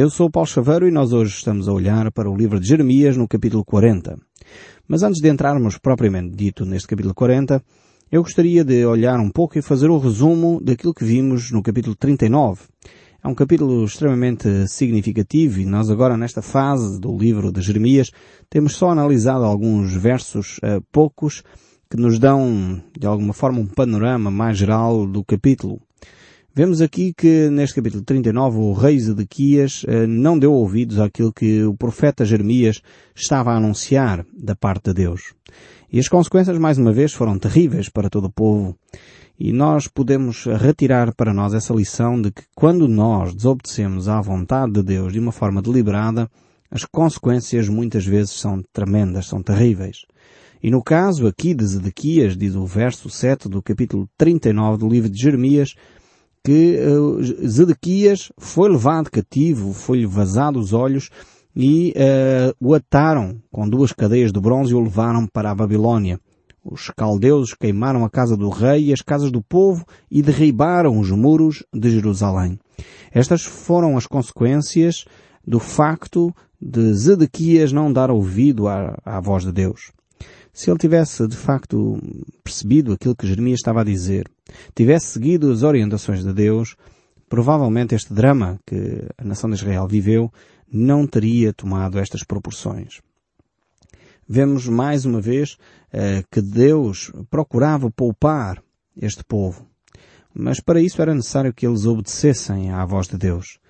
Eu sou o Paulo Chaveiro e nós hoje estamos a olhar para o livro de Jeremias no capítulo 40. Mas antes de entrarmos propriamente dito neste capítulo 40, eu gostaria de olhar um pouco e fazer o resumo daquilo que vimos no capítulo 39. É um capítulo extremamente significativo e nós agora nesta fase do livro de Jeremias temos só analisado alguns versos uh, poucos que nos dão de alguma forma um panorama mais geral do capítulo. Vemos aqui que neste capítulo 39 o rei Zedequias eh, não deu ouvidos àquilo que o profeta Jeremias estava a anunciar da parte de Deus. E as consequências, mais uma vez, foram terríveis para todo o povo. E nós podemos retirar para nós essa lição de que quando nós desobedecemos à vontade de Deus de uma forma deliberada, as consequências muitas vezes são tremendas, são terríveis. E no caso aqui de Zedequias, diz o verso 7 do capítulo 39 do livro de Jeremias, que uh, Zedequias foi levado cativo, foi-lhe vazado os olhos e uh, o ataram com duas cadeias de bronze e o levaram para a Babilónia. Os caldeus queimaram a casa do rei e as casas do povo e derribaram os muros de Jerusalém. Estas foram as consequências do facto de Zedequias não dar ouvido à, à voz de Deus. Se ele tivesse de facto percebido aquilo que Jeremias estava a dizer, tivesse seguido as orientações de Deus, provavelmente este drama que a nação de Israel viveu não teria tomado estas proporções. Vemos mais uma vez uh, que Deus procurava poupar este povo. Mas para isso era necessário que eles obedecessem à voz de Deus.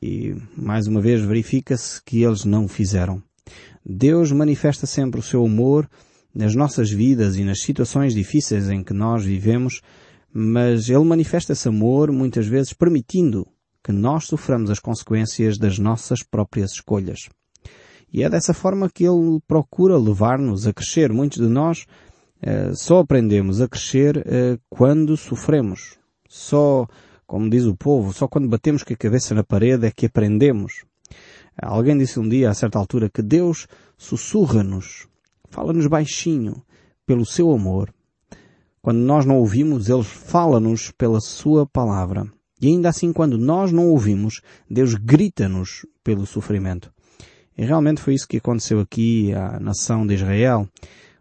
E mais uma vez verifica-se que eles não fizeram. Deus manifesta sempre o seu amor nas nossas vidas e nas situações difíceis em que nós vivemos, mas Ele manifesta esse amor muitas vezes permitindo que nós soframos as consequências das nossas próprias escolhas. E é dessa forma que Ele procura levar-nos a crescer. Muitos de nós eh, só aprendemos a crescer eh, quando sofremos. Só, como diz o povo, só quando batemos com a cabeça na parede é que aprendemos. Alguém disse um dia, a certa altura, que Deus sussurra-nos Fala-nos baixinho, pelo seu amor. Quando nós não ouvimos, Ele fala-nos pela Sua palavra. E ainda assim, quando nós não ouvimos, Deus grita-nos pelo sofrimento. E realmente foi isso que aconteceu aqui à nação de Israel.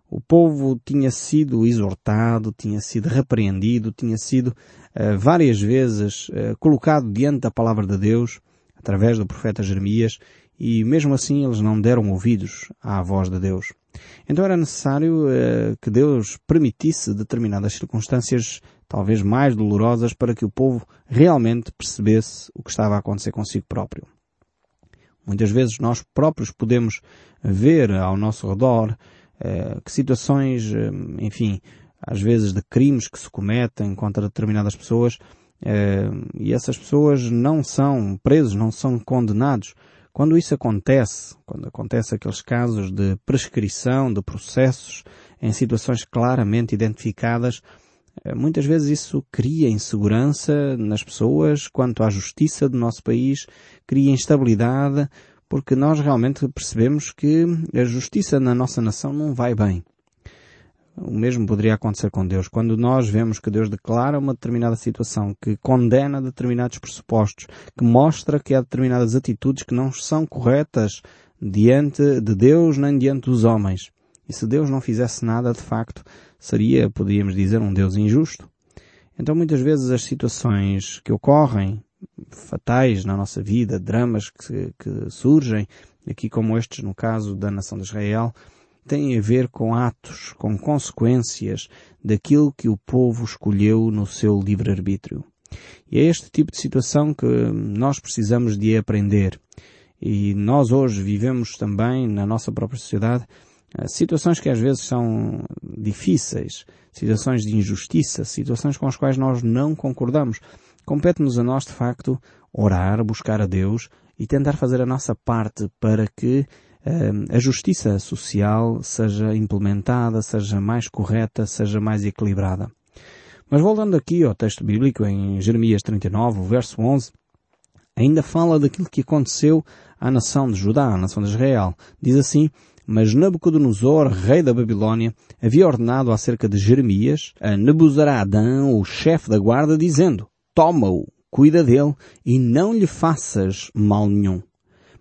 O povo tinha sido exortado, tinha sido repreendido, tinha sido uh, várias vezes uh, colocado diante da palavra de Deus, através do profeta Jeremias, e mesmo assim eles não deram ouvidos à voz de Deus. Então era necessário uh, que Deus permitisse determinadas circunstâncias talvez mais dolorosas para que o povo realmente percebesse o que estava a acontecer consigo próprio. Muitas vezes nós próprios podemos ver ao nosso redor uh, que situações, uh, enfim, às vezes de crimes que se cometem contra determinadas pessoas e essas pessoas não são presos, não são condenados quando isso acontece, quando acontece aqueles casos de prescrição de processos em situações claramente identificadas, eh, muitas vezes isso cria insegurança nas pessoas quanto à justiça do nosso país, cria instabilidade, porque nós realmente percebemos que a justiça na nossa nação não vai bem. O mesmo poderia acontecer com Deus. Quando nós vemos que Deus declara uma determinada situação, que condena determinados pressupostos, que mostra que há determinadas atitudes que não são corretas diante de Deus nem diante dos homens. E se Deus não fizesse nada, de facto, seria, poderíamos dizer, um Deus injusto. Então muitas vezes as situações que ocorrem, fatais na nossa vida, dramas que, que surgem, aqui como estes no caso da nação de Israel, tem a ver com atos, com consequências daquilo que o povo escolheu no seu livre-arbítrio. E é este tipo de situação que nós precisamos de aprender. E nós hoje vivemos também na nossa própria sociedade eh, situações que às vezes são difíceis, situações de injustiça, situações com as quais nós não concordamos. Compete-nos a nós, de facto, orar, buscar a Deus e tentar fazer a nossa parte para que a justiça social seja implementada, seja mais correta, seja mais equilibrada. Mas voltando aqui ao texto bíblico, em Jeremias 39, verso 11, ainda fala daquilo que aconteceu à nação de Judá, à nação de Israel. Diz assim, mas Nabucodonosor, rei da Babilônia, havia ordenado acerca de Jeremias a Nebuzaradã, o chefe da guarda, dizendo, toma-o, cuida dele e não lhe faças mal nenhum.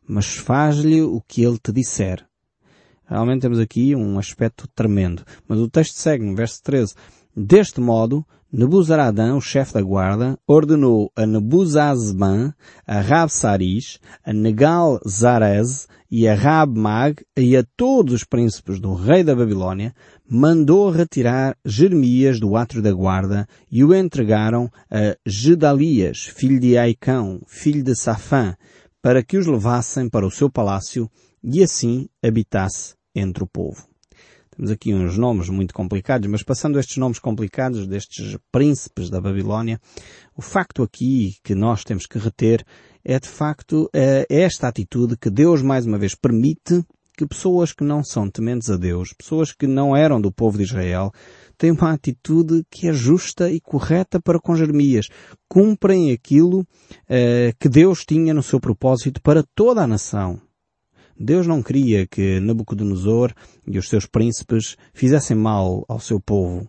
Mas faz-lhe o que ele te disser. Realmente temos aqui um aspecto tremendo. Mas o texto segue no verso 13. Deste modo, Nebuzaradã, o chefe da guarda, ordenou a Nebuzazban, a Rabsaris, a Negal-Zarez e a Rab-Mag e a todos os príncipes do rei da Babilônia, mandou retirar Jeremias do átrio da guarda e o entregaram a Gedalias, filho de Aicão, filho de Safã, para que os levassem para o seu palácio e assim habitasse entre o povo. Temos aqui uns nomes muito complicados, mas passando estes nomes complicados destes príncipes da Babilónia, o facto aqui que nós temos que reter é de facto é esta atitude que Deus mais uma vez permite que pessoas que não são tementes a Deus, pessoas que não eram do povo de Israel, têm uma atitude que é justa e correta para com Jeremias. Cumprem aquilo uh, que Deus tinha no seu propósito para toda a nação. Deus não queria que Nabucodonosor e os seus príncipes fizessem mal ao seu povo.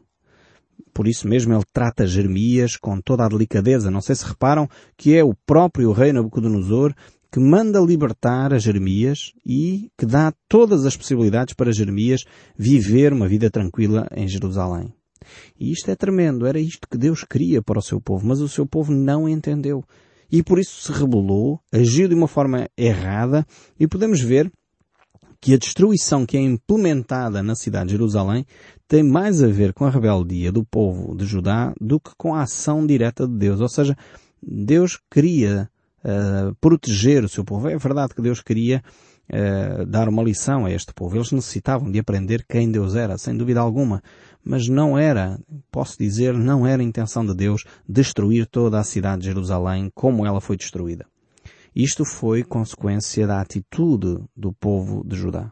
Por isso mesmo ele trata Jeremias com toda a delicadeza. Não sei se reparam que é o próprio rei Nabucodonosor que manda libertar a Jeremias e que dá todas as possibilidades para Jeremias viver uma vida tranquila em Jerusalém. E isto é tremendo. Era isto que Deus queria para o seu povo, mas o seu povo não entendeu e por isso se rebelou, agiu de uma forma errada e podemos ver que a destruição que é implementada na cidade de Jerusalém tem mais a ver com a rebeldia do povo de Judá do que com a ação direta de Deus. Ou seja, Deus queria uh, proteger o seu povo. É verdade que Deus queria uh, dar uma lição a este povo. Eles necessitavam de aprender quem Deus era, sem dúvida alguma mas não era, posso dizer, não era a intenção de Deus destruir toda a cidade de Jerusalém como ela foi destruída. Isto foi consequência da atitude do povo de Judá.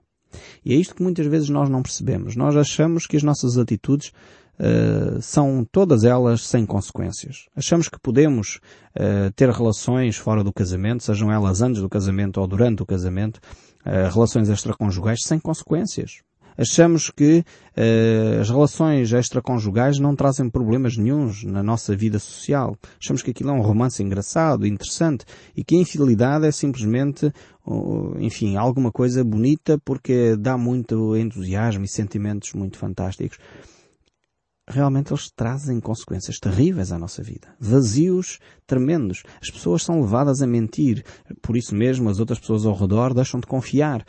E é isto que muitas vezes nós não percebemos. Nós achamos que as nossas atitudes uh, são todas elas sem consequências. Achamos que podemos uh, ter relações fora do casamento, sejam elas antes do casamento ou durante o casamento, uh, relações extraconjugais sem consequências achamos que as relações extraconjugais não trazem problemas nenhums na nossa vida social. Achamos que aquilo é um romance engraçado, interessante e que a infidelidade é simplesmente, enfim, alguma coisa bonita porque dá muito entusiasmo e sentimentos muito fantásticos realmente eles trazem consequências terríveis à nossa vida. Vazios tremendos. As pessoas são levadas a mentir. Por isso mesmo as outras pessoas ao redor deixam de confiar.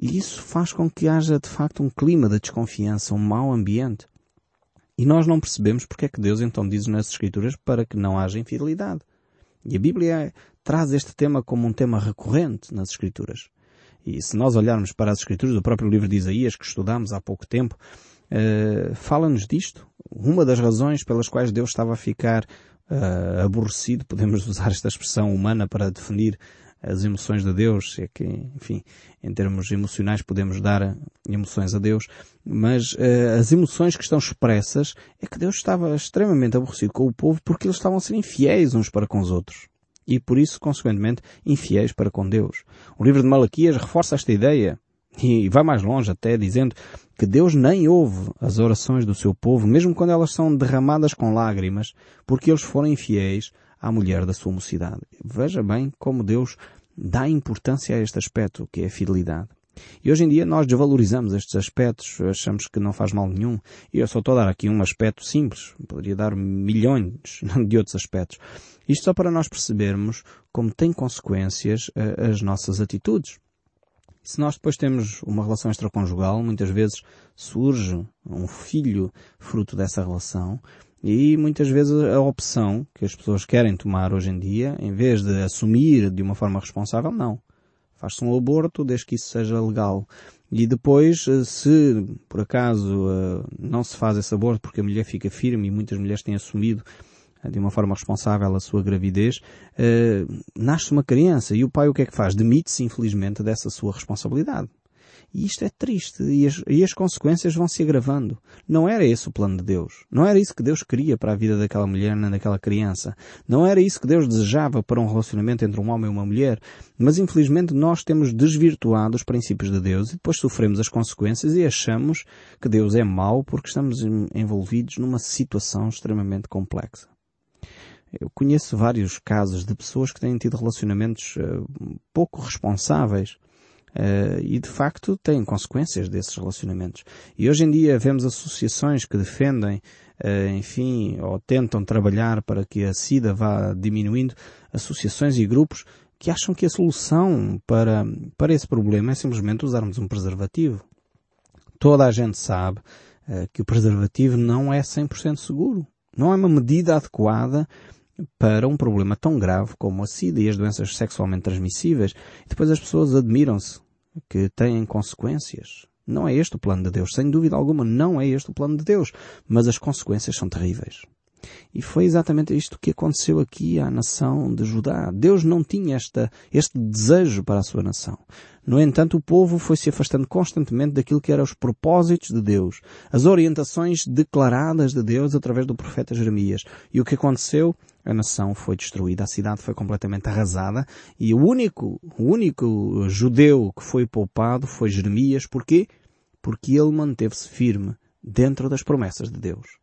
E isso faz com que haja de facto um clima de desconfiança, um mau ambiente. E nós não percebemos porque é que Deus então diz nas Escrituras para que não haja infidelidade. E a Bíblia traz este tema como um tema recorrente nas Escrituras. E se nós olharmos para as Escrituras, o próprio livro de Isaías, que estudámos há pouco tempo, uh, fala-nos disto. Uma das razões pelas quais Deus estava a ficar uh, aborrecido, podemos usar esta expressão humana para definir as emoções de Deus, é que, enfim, em termos emocionais podemos dar emoções a Deus, mas uh, as emoções que estão expressas é que Deus estava extremamente aborrecido com o povo porque eles estavam a ser infiéis uns para com os outros. E por isso, consequentemente, infiéis para com Deus. O livro de Malaquias reforça esta ideia e vai mais longe até dizendo que Deus nem ouve as orações do seu povo, mesmo quando elas são derramadas com lágrimas, porque eles foram infiéis à mulher da sua mocidade. Veja bem como Deus dá importância a este aspecto, que é a fidelidade. E hoje em dia nós desvalorizamos estes aspectos, achamos que não faz mal nenhum. E eu só estou a dar aqui um aspecto simples, poderia dar milhões de outros aspectos. Isto só para nós percebermos como tem consequências eh, as nossas atitudes. Se nós depois temos uma relação extraconjugal, muitas vezes surge um filho fruto dessa relação, e muitas vezes a opção que as pessoas querem tomar hoje em dia, em vez de assumir de uma forma responsável, não. Faz-se um aborto desde que isso seja legal. E depois, eh, se por acaso eh, não se faz esse aborto porque a mulher fica firme e muitas mulheres têm assumido de uma forma responsável a sua gravidez, nasce uma criança e o pai o que é que faz? Demite-se infelizmente dessa sua responsabilidade. E isto é triste e as, e as consequências vão se agravando. Não era esse o plano de Deus. Não era isso que Deus queria para a vida daquela mulher nem daquela criança. Não era isso que Deus desejava para um relacionamento entre um homem e uma mulher. Mas infelizmente nós temos desvirtuado os princípios de Deus e depois sofremos as consequências e achamos que Deus é mau porque estamos envolvidos numa situação extremamente complexa. Eu conheço vários casos de pessoas que têm tido relacionamentos uh, pouco responsáveis uh, e de facto têm consequências desses relacionamentos. E hoje em dia vemos associações que defendem, uh, enfim, ou tentam trabalhar para que a SIDA vá diminuindo, associações e grupos que acham que a solução para, para esse problema é simplesmente usarmos um preservativo. Toda a gente sabe que o preservativo não é 100% seguro. Não é uma medida adequada para um problema tão grave como a SIDA e as doenças sexualmente transmissíveis. E depois as pessoas admiram-se que têm consequências. Não é este o plano de Deus. Sem dúvida alguma, não é este o plano de Deus. Mas as consequências são terríveis. E foi exatamente isto que aconteceu aqui à nação de Judá. Deus não tinha esta, este desejo para a sua nação. No entanto, o povo foi se afastando constantemente daquilo que eram os propósitos de Deus, as orientações declaradas de Deus através do profeta Jeremias. E o que aconteceu? A nação foi destruída, a cidade foi completamente arrasada e o único, o único judeu que foi poupado foi Jeremias. Porquê? Porque ele manteve-se firme dentro das promessas de Deus.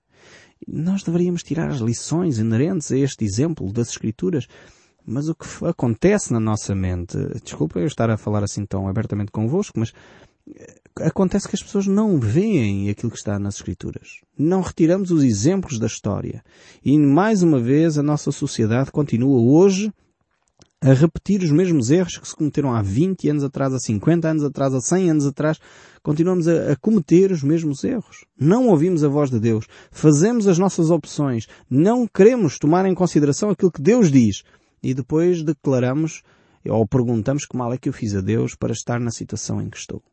Nós deveríamos tirar as lições inerentes a este exemplo das Escrituras, mas o que acontece na nossa mente, desculpa eu estar a falar assim tão abertamente convosco, mas eh, acontece que as pessoas não veem aquilo que está nas Escrituras. Não retiramos os exemplos da história. E mais uma vez a nossa sociedade continua hoje a repetir os mesmos erros que se cometeram há 20 anos atrás, há 50 anos atrás, há 100 anos atrás. Continuamos a, a, cometer os mesmos erros. Não ouvimos a voz de Deus. Fazemos as nossas opções. Não queremos tomar em consideração aquilo que Deus diz. E depois declaramos ou perguntamos que mal é que eu fiz a Deus para estar na situação em que estou.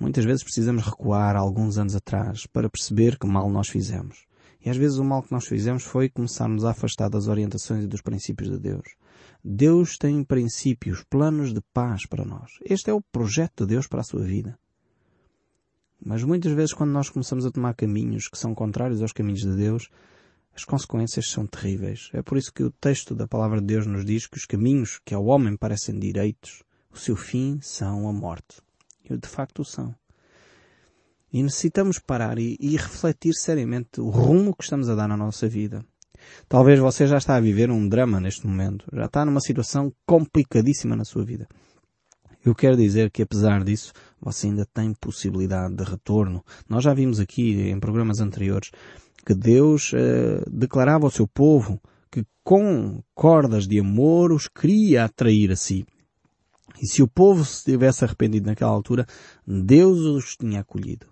Muitas vezes precisamos recuar alguns anos atrás para perceber que mal nós fizemos. E às vezes o mal que nós fizemos foi começarmos a afastar das orientações e dos princípios de Deus. Deus tem princípios, planos de paz para nós. Este é o projeto de Deus para a sua vida. Mas muitas vezes quando nós começamos a tomar caminhos que são contrários aos caminhos de Deus, as consequências são terríveis. É por isso que o texto da palavra de Deus nos diz que os caminhos que ao homem parecem direitos, o seu fim são a morte. E de facto o são. E necessitamos parar e, e refletir seriamente o rumo que estamos a dar na nossa vida. Talvez você já está a viver um drama neste momento. Já está numa situação complicadíssima na sua vida. Eu quero dizer que apesar disso, você ainda tem possibilidade de retorno. Nós já vimos aqui em programas anteriores que Deus eh, declarava ao seu povo que com cordas de amor os queria atrair a si. E se o povo se tivesse arrependido naquela altura, Deus os tinha acolhido.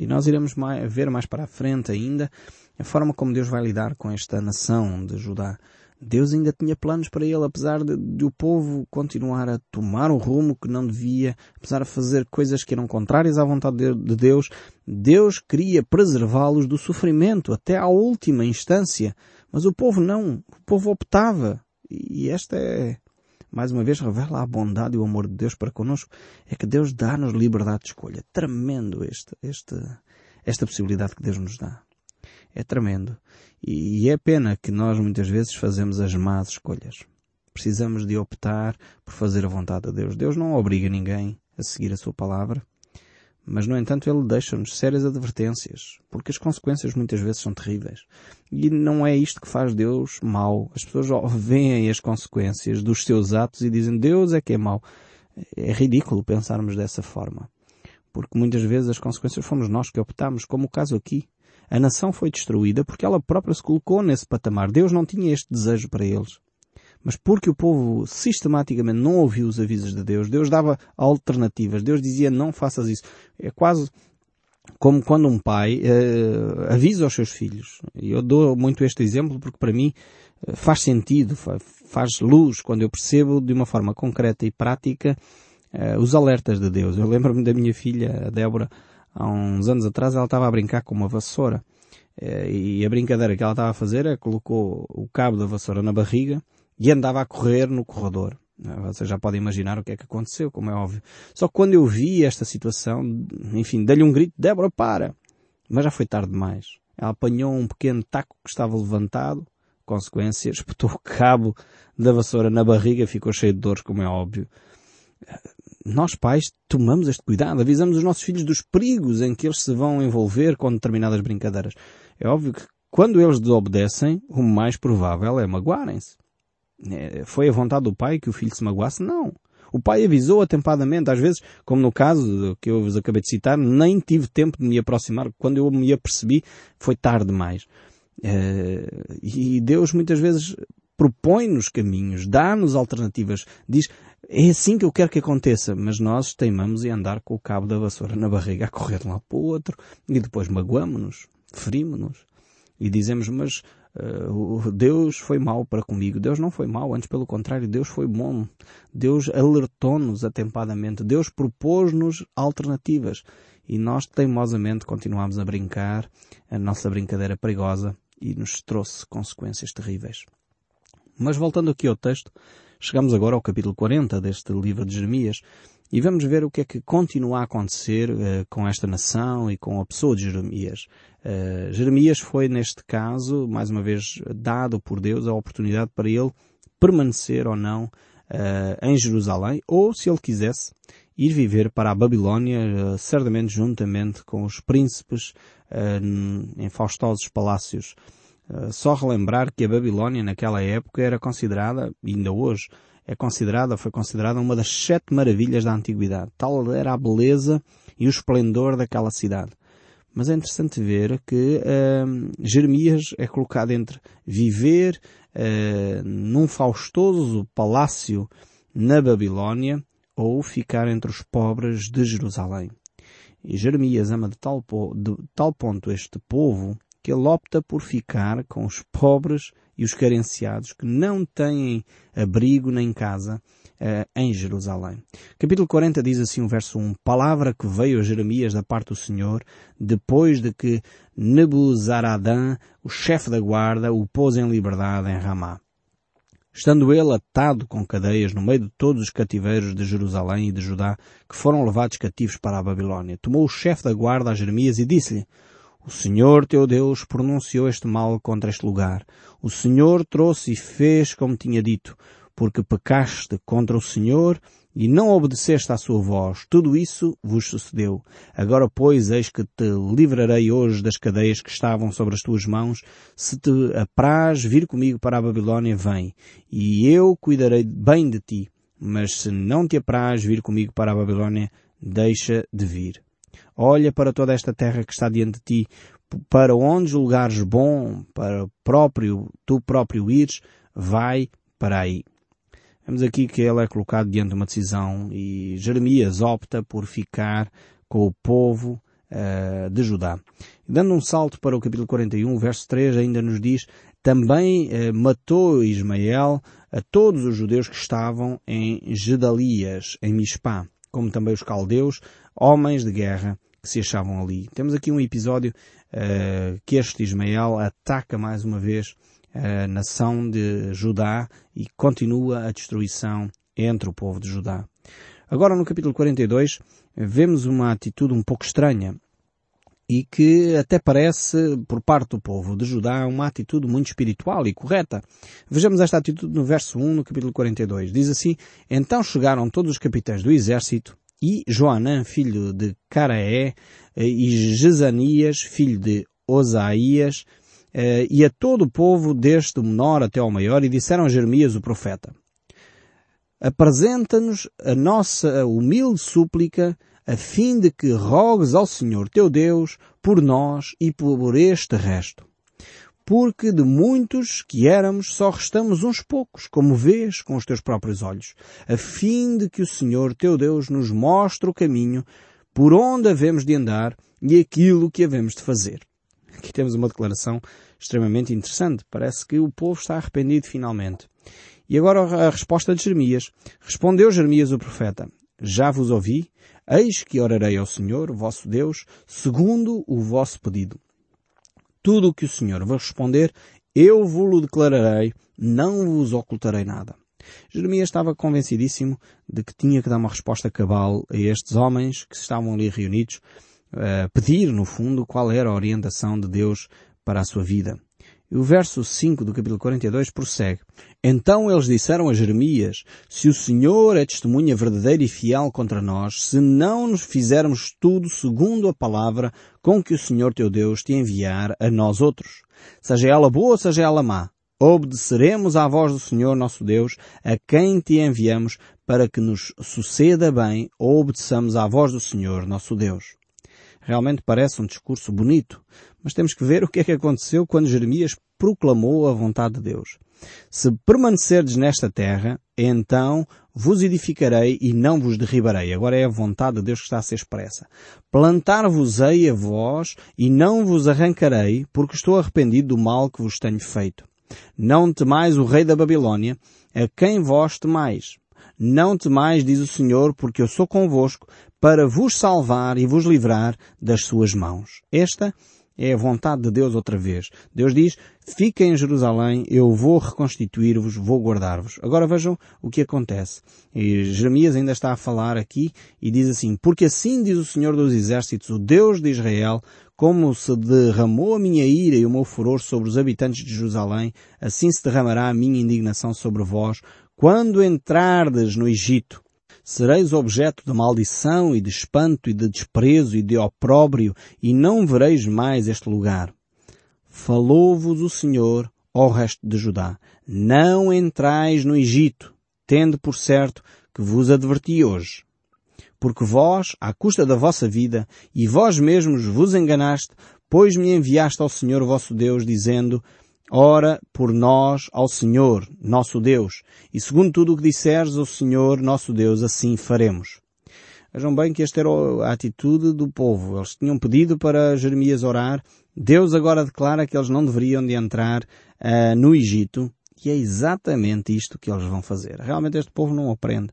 E nós iremos mais, ver mais para a frente ainda a forma como Deus vai lidar com esta nação de Judá. Deus ainda tinha planos para ele, apesar de, de, o povo continuar a tomar o rumo que não devia, apesar de fazer coisas que eram contrárias à vontade de, de Deus, Deus queria preservá-los do sofrimento até à última instância. Mas o povo não. O povo optava. E esta é, mais uma vez, revela a bondade e o amor de Deus para connosco. É que Deus dá-nos liberdade de escolha. Tremendo este, este, esta possibilidade que Deus nos dá é tremendo. E é pena que nós muitas vezes fazemos as más escolhas. Precisamos de optar por fazer a vontade de Deus. Deus não obriga ninguém a seguir a sua palavra, mas no entanto ele deixa-nos sérias advertências, porque as consequências muitas vezes são terríveis. E não é isto que faz Deus mau. As pessoas veem as consequências dos seus atos e dizem Deus é que é mau. É ridículo pensarmos dessa forma. Porque muitas vezes as consequências fomos nós que optamos, como o caso aqui. A nação foi destruída porque ela própria se colocou nesse patamar. Deus não tinha este desejo para eles. Mas porque o povo sistematicamente não ouviu os avisos de Deus, Deus dava alternativas. Deus dizia não faças isso. É quase como quando um pai uh, avisa aos seus filhos. E eu dou muito este exemplo porque para mim uh, faz sentido, faz, faz luz quando eu percebo de uma forma concreta e prática uh, os alertas de Deus. Eu lembro-me da minha filha, a Débora, há uns anos atrás ela estava a brincar com uma vassoura. Eh, e a brincadeira que ela estava a fazer é colocou o cabo da vassoura na barriga e andava a correr no corredor. Eh, você já pode imaginar o que é que aconteceu, como é óbvio. Só que quando eu vi esta situação, enfim, dei-lhe um grito, Débora, para! Mas já foi tarde demais. Ela apanhou um pequeno taco que estava levantado, consequência, espetou o cabo da vassoura na barriga, ficou cheio de dores, como é óbvio nós pais tomamos este cuidado, avisamos os nossos filhos dos perigos em que eles se vão envolver com determinadas brincadeiras. É óbvio que quando eles desobedecem, o mais provável é magoarem-se. É, foi a vontade do pai que o filho se magoasse? Não. O pai avisou atempadamente, às vezes, como no caso que eu vos acabei de citar, nem tive tempo de me aproximar. Quando eu me apercebi, foi tarde demais. É, e Deus muitas vezes propõe-nos caminhos, dá-nos alternativas, diz, é assim que eu quero que aconteça, mas nós teimamos em andar com o cabo da vassoura na barriga, a correr de um lado para o outro, e depois magoamos-nos, ferimos-nos, e dizemos, mas uh, Deus foi mau para comigo. Deus não foi mau, antes pelo contrário, Deus foi bom. Deus alertou-nos atempadamente, Deus propôs-nos alternativas, e nós teimosamente continuamos a brincar, a nossa brincadeira perigosa, e nos trouxe consequências terríveis. Mas voltando aqui ao texto, chegamos agora ao capítulo 40 deste livro de Jeremias e vamos ver o que é que continua a acontecer uh, com esta nação e com a pessoa de Jeremias. Uh, Jeremias foi, neste caso, mais uma vez, dado por Deus a oportunidade para ele permanecer ou não uh, em Jerusalém, ou, se ele quisesse, ir viver para a Babilónia, certamente juntamente com os príncipes em faustosos palácios só relembrar que a Babilónia naquela época era considerada, ainda hoje, é considerada, foi considerada uma das sete maravilhas da antiguidade. Tal era a beleza e o esplendor daquela cidade. Mas é interessante ver que uh, Jeremias é colocado entre viver uh, num faustoso palácio na Babilónia ou ficar entre os pobres de Jerusalém. E Jeremias ama de tal, de tal ponto este povo que ele opta por ficar com os pobres e os carenciados que não têm abrigo nem casa uh, em Jerusalém. Capítulo 40 diz assim o verso 1, Palavra que veio a Jeremias da parte do Senhor, depois de que Nebuzaradã, o chefe da guarda, o pôs em liberdade em Ramá. Estando ele atado com cadeias no meio de todos os cativeiros de Jerusalém e de Judá, que foram levados cativos para a Babilónia, tomou o chefe da guarda a Jeremias e disse-lhe, o Senhor teu Deus pronunciou este mal contra este lugar. O Senhor trouxe e fez como tinha dito, porque pecaste contra o Senhor e não obedeceste à sua voz. Tudo isso vos sucedeu. Agora, pois, eis que te livrarei hoje das cadeias que estavam sobre as tuas mãos. Se te apraz vir comigo para a Babilónia, vem, e eu cuidarei bem de ti. Mas se não te apraz vir comigo para a Babilónia, deixa de vir. Olha para toda esta terra que está diante de ti, para onde julgares bom, para próprio, tu próprio ires, vai para aí. Vemos aqui que ele é colocado diante de uma decisão e Jeremias opta por ficar com o povo uh, de Judá. Dando um salto para o capítulo 41, verso 3, ainda nos diz, também uh, matou Ismael a todos os judeus que estavam em Gedalias, em Mispá, como também os caldeus, homens de guerra que se achavam ali. Temos aqui um episódio uh, que este Ismael ataca mais uma vez a nação de Judá e continua a destruição entre o povo de Judá. Agora no capítulo 42 vemos uma atitude um pouco estranha e que até parece, por parte do povo de Judá, uma atitude muito espiritual e correta. Vejamos esta atitude no verso 1, no capítulo 42. Diz assim, Então chegaram todos os capitães do exército e Joanã, filho de Caraé, eh, e Jezanias, filho de Osaías, eh, e a todo o povo, desde o menor até ao maior, e disseram a Jeremias, o profeta, apresenta-nos a nossa humilde súplica, a fim de que rogues ao Senhor teu Deus por nós e por este resto porque de muitos que éramos só restamos uns poucos, como vês com os teus próprios olhos, a fim de que o Senhor teu Deus nos mostre o caminho por onde havemos de andar e aquilo que havemos de fazer. Aqui temos uma declaração extremamente interessante. Parece que o povo está arrependido finalmente. E agora a resposta de Jeremias. Respondeu Jeremias o profeta, já vos ouvi, eis que orarei ao Senhor, vosso Deus, segundo o vosso pedido tudo o que o Senhor vos responder, eu vos-lo declararei, não vos ocultarei nada. Jeremias estava convencidíssimo de que tinha que dar uma resposta cabal a estes homens que estavam ali reunidos, a pedir, no fundo, qual era a orientação de Deus para a sua vida. E o verso 5 do capítulo 42 prossegue. Então eles disseram a Jeremias, se o Senhor é testemunha verdadeira e fiel contra nós, se não nos fizermos tudo segundo a palavra com que o Senhor teu Deus te enviar a nós outros, seja ela boa, seja ela má, obedeceremos à voz do Senhor nosso Deus, a quem te enviamos, para que nos suceda bem, ou obedeçamos à voz do Senhor nosso Deus. Realmente parece um discurso bonito, mas temos que ver o que é que aconteceu quando Jeremias proclamou a vontade de Deus. Se permanecerdes nesta terra, então vos edificarei e não vos derribarei. Agora é a vontade de Deus que está a ser expressa. Plantar-vos-ei a vós e não vos arrancarei, porque estou arrependido do mal que vos tenho feito. Não temais o rei da Babilônia, a quem vós temais. Não temais, diz o Senhor, porque eu sou convosco, para vos salvar e vos livrar das suas mãos. Esta é a vontade de Deus outra vez. Deus diz, fiquem em Jerusalém, eu vou reconstituir-vos, vou guardar-vos. Agora vejam o que acontece. E Jeremias ainda está a falar aqui e diz assim, porque assim diz o Senhor dos Exércitos, o Deus de Israel, como se derramou a minha ira e o meu furor sobre os habitantes de Jerusalém, assim se derramará a minha indignação sobre vós, quando entrardes no Egito sereis objeto de maldição e de espanto e de desprezo e de opróbrio e não vereis mais este lugar. Falou-vos o Senhor, ó resto de Judá, não entrais no Egito, tendo por certo que vos adverti hoje. Porque vós, à custa da vossa vida, e vós mesmos vos enganaste, pois me enviaste ao Senhor vosso Deus, dizendo, Ora por nós ao Senhor, nosso Deus, e segundo tudo o que disseres ao Senhor, nosso Deus, assim faremos. Vejam bem que esta era a atitude do povo. Eles tinham pedido para Jeremias orar. Deus agora declara que eles não deveriam de entrar uh, no Egito. E é exatamente isto que eles vão fazer. Realmente este povo não aprende.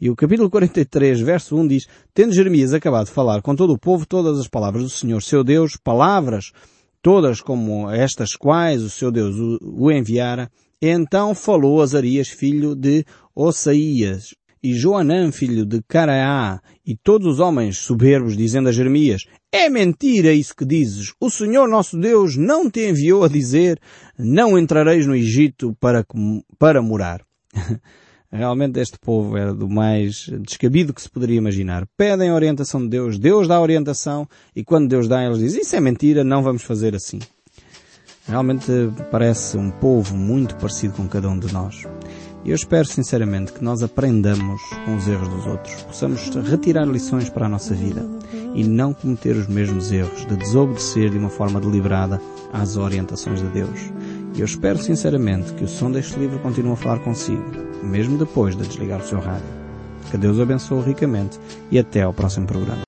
E o capítulo 43, verso 1 diz, Tendo Jeremias acabado de falar com todo o povo todas as palavras do Senhor, seu Deus, palavras todas como estas quais o seu Deus o, enviara, então falou Azarias, filho de Osaías, e Joanã, filho de Caraá, e todos os homens soberbos, dizendo a Jeremias, é mentira isso que dizes. O Senhor nosso Deus não te enviou a dizer, não entrareis no Egito para, para morar. Realmente este povo era do mais descabido que se poderia imaginar. Pedem orientação de Deus, Deus dá orientação e quando Deus dá eles dizem isso é mentira, não vamos fazer assim. Realmente parece um povo muito parecido com cada um de nós. E eu espero sinceramente que nós aprendamos com os erros dos outros, possamos retirar lições para a nossa vida e não cometer os mesmos erros de desobedecer de uma forma deliberada às orientações de Deus. E eu espero sinceramente que o som deste livro continue a falar consigo, mesmo depois de desligar o seu rádio. Que Deus o abençoe ricamente e até ao próximo programa.